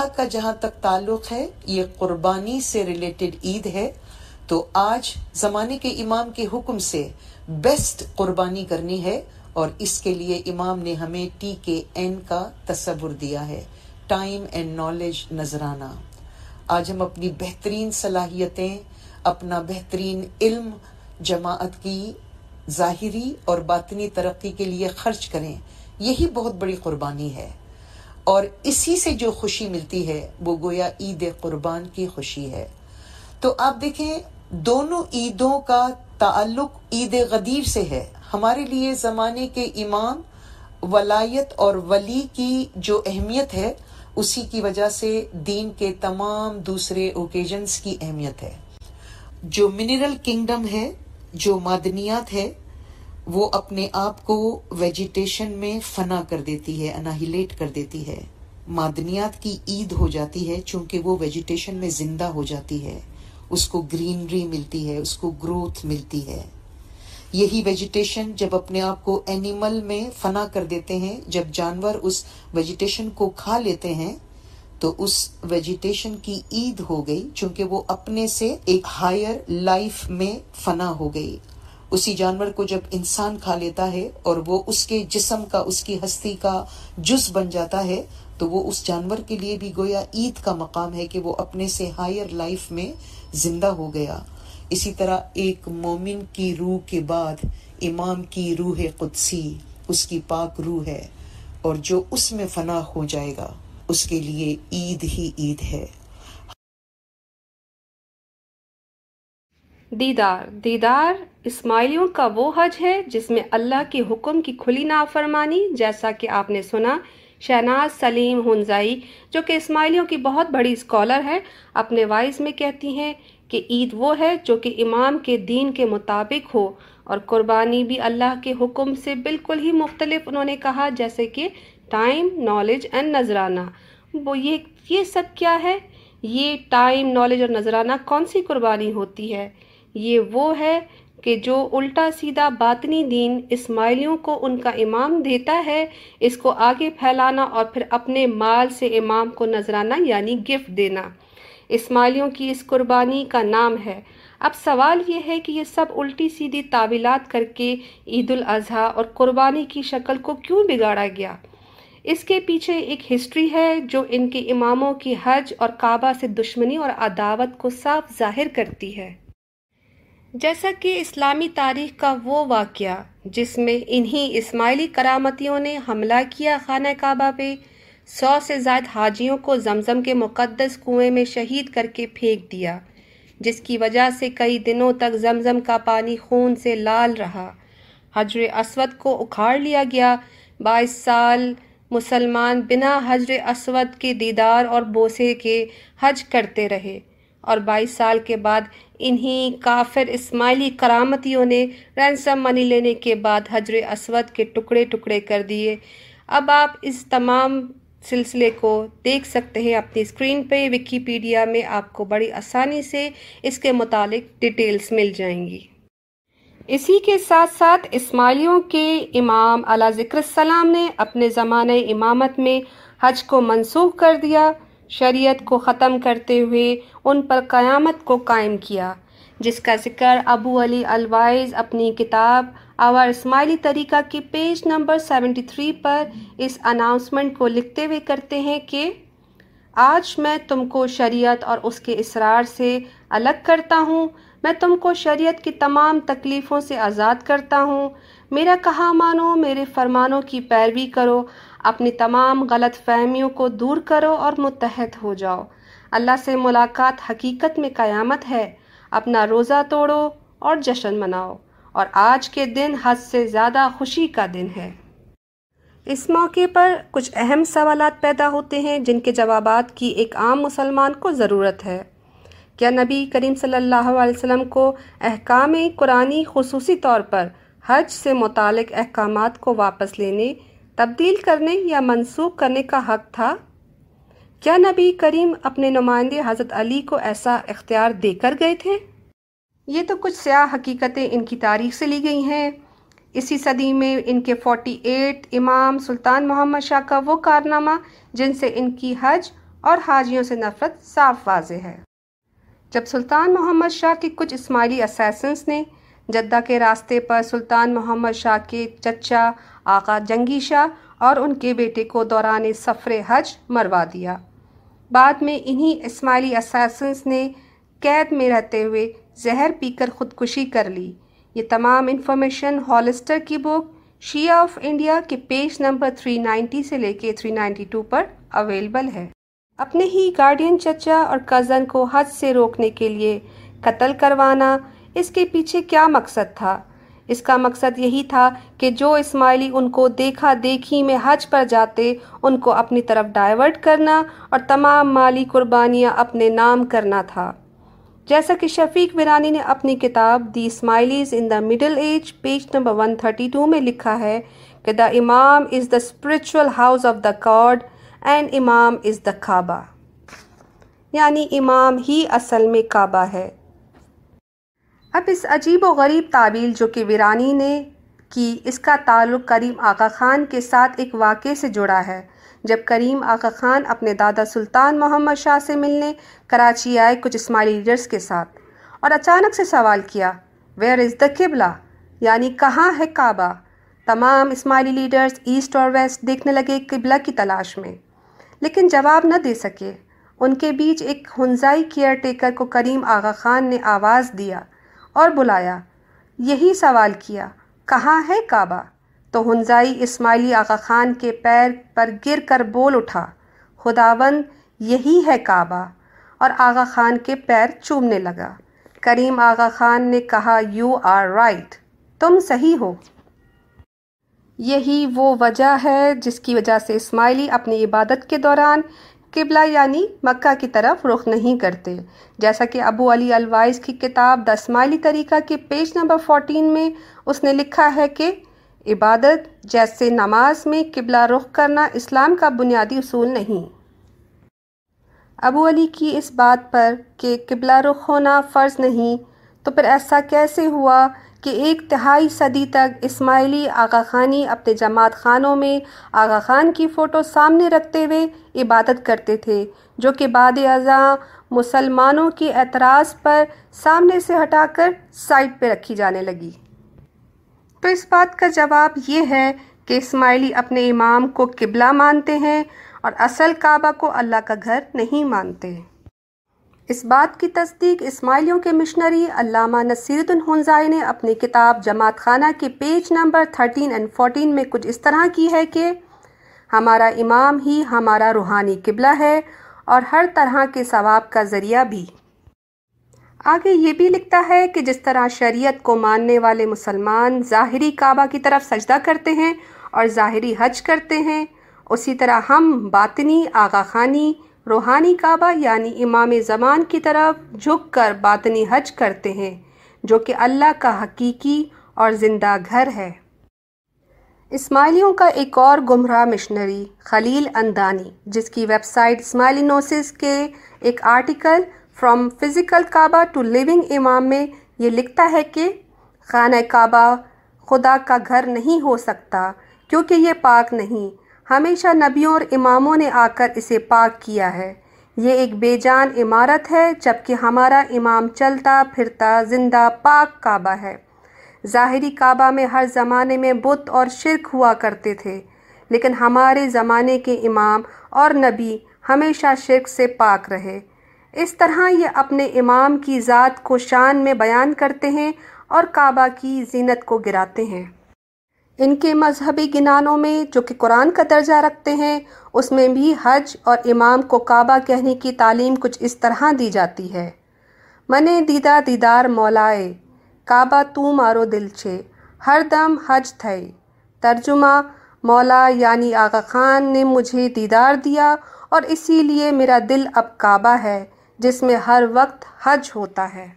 الاضحیٰ کا جہاں تک تعلق ہے، یہ قربانی سے ریلیٹڈ عید ہے، تو آج زمانے کے امام کے حکم سے بیسٹ قربانی کرنی ہے اور اس کے لیے امام نے ہمیں ٹی کے این کا تصور دیا ہے ٹائم اینڈ نالج نذرانہ۔ آج ہم اپنی بہترین صلاحیتیں، اپنا بہترین علم، جماعت کی ظاہری اور باطنی ترقی کے لیے خرچ کریں، یہی بہت بڑی قربانی ہے۔ اور اسی سے جو خوشی ملتی ہے، وہ گویا عید قربان کی خوشی ہے۔ تو آپ دیکھیں، دونوں عیدوں کا تعلق عید غدیر سے ہے۔ ہمارے لیے زمانے کے امام، ولایت اور ولی کی جو اہمیت ہے، اسی کی وجہ سے دین کے تمام دوسرے اوکیجنز کی اہمیت ہے۔ جو منرل کنگڈم ہے، جو معدنیات ہے وہ اپنے آپ کو ویجیٹیشن میں فنا کر دیتی ہے اناہیلیٹ کر دیتی ہے۔ معدنیات کی عید ہو جاتی ہے چونکہ وہ ویجیٹیشن میں زندہ ہو جاتی ہے۔ اس کو گرینری ملتی ہے، اس کو گروتھ ملتی ہے۔ یہی ویجیٹیشن جب اپنے آپ کو اینیمل میں فنا کر دیتے ہیں، جب جانور اس ویجیٹیشن کو کھا لیتے ہیں، تو اس ویجیٹیشن کی عید ہو گئی چونکہ وہ اپنے سے ایک ہائر لائف میں فنا ہو گئی۔ اسی جانور کو جب انسان کھا لیتا ہے اور وہ اس کے جسم کا، اس کی ہستی کا جز بن جاتا ہے، تو وہ اس جانور کے لیے بھی گویا عید کا مقام ہے کہ وہ اپنے سے ہائر لائف میں زندہ ہو گیا۔ اسی طرح ایک مومن کی روح کے بعد امام کی روح قدسی، اس کی پاک روح ہے اور جو اس میں فنا ہو جائے گا، اس کے لیے عید ہی عید ہے۔ دیدار۔ دیدار اسماعیلیوں کا وہ حج ہے جس میں اللہ کے حکم کی کھلی نافرمانی، جیسا کہ آپ نے سنا، شہناز سلیم ہنزائی، جو کہ اسماعیلیوں کی بہت بڑی اسکالر ہے، اپنے وائز میں کہتی ہیں کہ عید وہ ہے جو کہ امام کے دین کے مطابق ہو۔ اور قربانی بھی اللہ کے حکم سے بالکل ہی مختلف انہوں نے کہا، جیسے کہ ٹائم، نالج اینڈ نذرانہ۔ وہ یہ یہ سب کیا ہے؟ یہ ٹائم، نالج اور نذرانہ کون سی قربانی ہوتی ہے؟ یہ وہ ہے کہ جو الٹا سیدھا باطنی دین اسماعیلیوں کو ان کا امام دیتا ہے، اس کو آگے پھیلانا اور پھر اپنے مال سے امام کو نذرانہ یعنی گفٹ دینا۔ اسماعیلیوں کی اس قربانی کا نام ہے۔ اب سوال یہ ہے کہ یہ سب الٹی سیدھی تعویلات کر کے عید الاضحیٰ اور قربانی کی شکل کو کیوں بگاڑا گیا؟ اس کے پیچھے ایک ہسٹری ہے جو ان کے اماموں کی حج اور کعبہ سے دشمنی اور عداوت کو صاف ظاہر کرتی ہے۔ جیسا کہ اسلامی تاریخ کا وہ واقعہ جس میں انہی اسماعیلی کرامتیوں نے حملہ کیا خانہ کعبہ پہ، سو سے زائد حاجیوں کو زمزم کے مقدس کنویں میں شہید کر کے پھینک دیا، جس کی وجہ سے کئی دنوں تک زمزم کا پانی خون سے لال رہا۔ حجر اسود کو اکھاڑ لیا گیا، بائیس سال مسلمان بنا حجر اسود کے دیدار اور بوسے کے حج کرتے رہے۔ اور بائیس سال کے بعد انہی کافر اسماعیلی کرامتیوں نے رینسم منی لینے کے بعد حجر اسود کے ٹکڑے ٹکڑے کر دیے۔ اب آپ اس تمام سلسلے کو دیکھ سکتے ہیں۔ اپنی اسکرین پہ وکیپیڈیا میں آپ کو بڑی آسانی سے اس کے متعلق ڈیٹیلز مل جائیں گی۔ اسی کے ساتھ ساتھ اسماعیلیوں کے امام علیہ ذکر السلام نے اپنے زمانہ امامت میں حج کو منسوخ کر دیا۔ شریعت کو ختم کرتے ہوئے ان پر قیامت کو قائم کیا، جس کا ذکر ابو علی الوائز اپنی کتاب آور اسماعیلی طریقہ کی پیج نمبر سیونٹی تھری پر اس اناؤنسمنٹ کو لکھتے ہوئے کرتے ہیں کہ آج میں تم کو شریعت اور اس کے اسرار سے الگ کرتا ہوں، میں تم کو شریعت کی تمام تکلیفوں سے آزاد کرتا ہوں۔ میرا کہا مانو، میرے فرمانوں کی پیروی کرو۔ اپنی تمام غلط فہمیوں کو دور کرو اور متحد ہو جاؤ۔ اللہ سے ملاقات حقیقت میں قیامت ہے۔ اپنا روزہ توڑو اور جشن مناؤ۔ اور آج کے دن حد سے زیادہ خوشی کا دن ہے۔ اس موقع پر کچھ اہم سوالات پیدا ہوتے ہیں جن کے جوابات کی ایک عام مسلمان کو ضرورت ہے۔ کیا نبی کریم صلی اللہ علیہ وسلم کو احکام قرآنی خصوصی طور پر حج سے متعلق احکامات کو واپس لینے تبدیل کرنے یا منسوخ کرنے کا حق تھا۔ کیا نبی کریم اپنے نمائندے حضرت علی کو ایسا اختیار دے کر گئے تھے؟ یہ تو کچھ سیاہ حقیقتیں ان کی تاریخ سے لی گئی ہیں۔ اسی صدی میں ان کے فورٹی ایٹ امام سلطان محمد شاہ کا وہ کارنامہ جن سے ان کی حج اور حاجیوں سے نفرت صاف واضح ہے۔ جب سلطان محمد شاہ کے کچھ اسماعیلی اسیسنس نے جدہ کے راستے پر سلطان محمد شاہ کے چچا، آقا جنگی شاہ اور ان کے بیٹے کو دوران سفر حج مروا دیا۔ بعد میں انہی اسماعیلی اسیسنس نے قید میں رہتے ہوئے زہر پی کر خودکشی کر لی۔ یہ تمام انفارمیشن ہالسٹر کی بک شیعہ آف انڈیا کے پیج نمبر 390 سے لے کے 392 پر اویلیبل ہے۔ اپنے ہی گارڈین چچا اور کزن کو حج سے روکنے کے لیے قتل کروانا اس کے پیچھے کیا مقصد تھا؟ اس کا مقصد یہی تھا کہ جو اسماعیلی ان کو دیکھا دیکھی میں حج پر جاتے، ان کو اپنی طرف ڈائیورٹ کرنا اور تمام مالی قربانیاں اپنے نام کرنا تھا۔ جیسا کہ شفیق ویرانی نے اپنی کتاب the Ismailis in the middle age, page number 132 میں لکھا ہے کہ the imam is the spiritual house of the card and imam is the کعبہ۔ یعنی امام ہی اصل میں کعبہ ہے۔ اب اس عجیب و غریب تعبیل جو کہ ویرانی نے کی، اس کا تعلق کریم آقا خان کے ساتھ ایک واقعے سے جڑا ہے۔ جب کریم آقا خان اپنے دادا سلطان محمد شاہ سے ملنے، کراچی آئے کچھ اسماعیلی لیڈرز کے ساتھ اور اچانک سے سوال کیا ویئر از دا قبلہ یعنی کہاں ہے کعبہ؟ تمام اسماعیلی لیڈرز ایسٹ اور ویسٹ دیکھنے لگے قبلہ کی تلاش میں۔ لیکن جواب نہ دے سکے۔ ان کے بیچ ایک ہنزائی کیئر ٹیکر کو کریم آغا خان نے آواز دیا۔ اور بلایا، یہی سوال کیا، کہاں ہے کعبہ؟ تو ہنزائی اسماعیلی آغا خان کے پیر پر گر کر بول اٹھا خداون یہی ہے کعبہ؟ اور آغا خان کے پیر چومنے لگا۔ کریم آغا خان نے کہا یو آر رائٹ تم صحیح ہو۔ یہی وہ وجہ ہے جس کی وجہ سے اسماعیلی اپنی عبادت کے دوران قبلہ یعنی مکہ کی طرف رخ نہیں کرتے۔ جیسا کہ ابو علی الوائز کی کتاب دا اسماعیلی طریقہ کے پیج نمبر فورٹین میں اس نے لکھا ہے کہ عبادت جیسے نماز میں قبلہ رخ کرنا اسلام کا بنیادی اصول نہیں۔ ابو علی کی اس بات پر کہ قبلہ رخ ہونا فرض نہیں، تو پھر ایسا کیسے ہوا کہ ایک تہائی صدی تک اسماعیلی آغا خانی اپنے جماعت خانوں میں آغا خان کی فوٹو سامنے رکھتے ہوئے عبادت کرتے تھے، جو کہ بعد ازاں مسلمانوں کی اعتراض پر سامنے سے ہٹا کر سائٹ پہ رکھی جانے لگی۔ تو اس بات کا جواب یہ ہے کہ اسماعیلی اپنے امام کو قبلہ مانتے ہیں اور اصل کعبہ کو اللہ کا گھر نہیں مانتے۔ اس بات کی تصدیق اسماعیلیوں کے مشنری علامہ نصیر الحنزائی نے اپنی کتاب جماعت خانہ کے پیج نمبر 13 اینڈ 14 میں کچھ اس طرح کی ہے کہ ہمارا امام ہی ہمارا روحانی قبلہ ہے اور ہر طرح کے ثواب کا ذریعہ بھی۔ آگے یہ بھی لکھتا ہے کہ جس طرح شریعت کو ماننے والے مسلمان ظاہری کعبہ کی طرف سجدہ کرتے ہیں اور ظاہری حج کرتے ہیں، اسی طرح ہم باطنی، آغا خانی روحانی کعبہ یعنی امام زمان کی طرف جھک کر باطنی حج کرتے ہیں، جو کہ اللہ کا حقیقی اور زندہ گھر ہے۔ اسماعیلیوں کا ایک اور گمراہ مشنری خلیل اندانی، جس کی ویب سائٹ اسماعیلی نوسز کے ایک article from physical Kaaba to living imam میں یہ لکھتا ہے کہ خانہ کعبہ خدا کا گھر نہیں ہو سکتا، کیونکہ یہ پاک نہیں۔ ہمیشہ نبیوں اور اماموں نے آ کر اسے پاک کیا ہے۔ یہ ایک بے جان عمارت ہے، جبکہ ہمارا امام چلتا پھرتا زندہ پاک کعبہ ہے۔ ظاہری کعبہ میں ہر زمانے میں بت اور شرک ہوا کرتے تھے، لیکن ہمارے زمانے کے امام اور نبی ہمیشہ شرک سے پاک رہے۔ اس طرح یہ اپنے امام کی ذات کو شان میں بیان کرتے ہیں اور کعبہ کی زینت کو گراتے ہیں۔ ان کے مذہبی گنانوں میں جو کہ قرآن کا درجہ رکھتے ہیں، اس میں بھی حج اور امام کو کعبہ کہنے کی تعلیم کچھ اس طرح دی جاتی ہے۔ من دیدہ دیدار مولائے، کعبہ تو مارو دل چھے، ہر دم حج تھے۔ ترجمہ مولا یعنی آغا خان نے مجھے دیدار دیا اور اسی لیے میرا دل اب کعبہ ہے، جس میں ہر وقت حج ہوتا ہے۔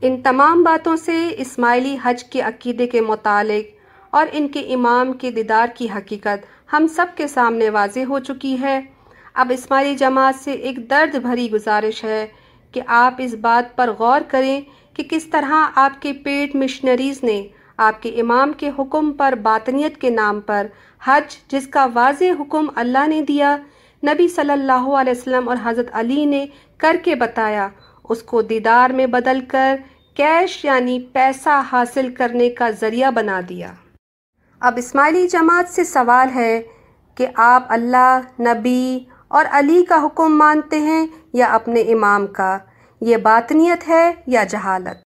ان تمام باتوں سے اسماعیلی حج کے عقیدے کے متعلق اور ان کے امام کے دیدار کی حقیقت ہم سب کے سامنے واضح ہو چکی ہے۔ اب اسماعیلی جماعت سے ایک درد بھری گزارش ہے کہ آپ اس بات پر غور کریں کہ کس طرح آپ کے پیٹ مشنریز نے آپ کے امام کے حکم پر باطنیت کے نام پر حج، جس کا واضح حکم اللہ نے دیا، نبی صلی اللہ علیہ وسلم اور حضرت علی نے کر کے بتایا، اس کو دیدار میں بدل کر کیش یعنی پیسہ حاصل کرنے کا ذریعہ بنا دیا۔ اب اسماعیلی جماعت سے سوال ہے کہ آپ اللہ، نبی اور علی کا حکم مانتے ہیں یا اپنے امام کا؟ یہ باطنیت ہے یا جہالت؟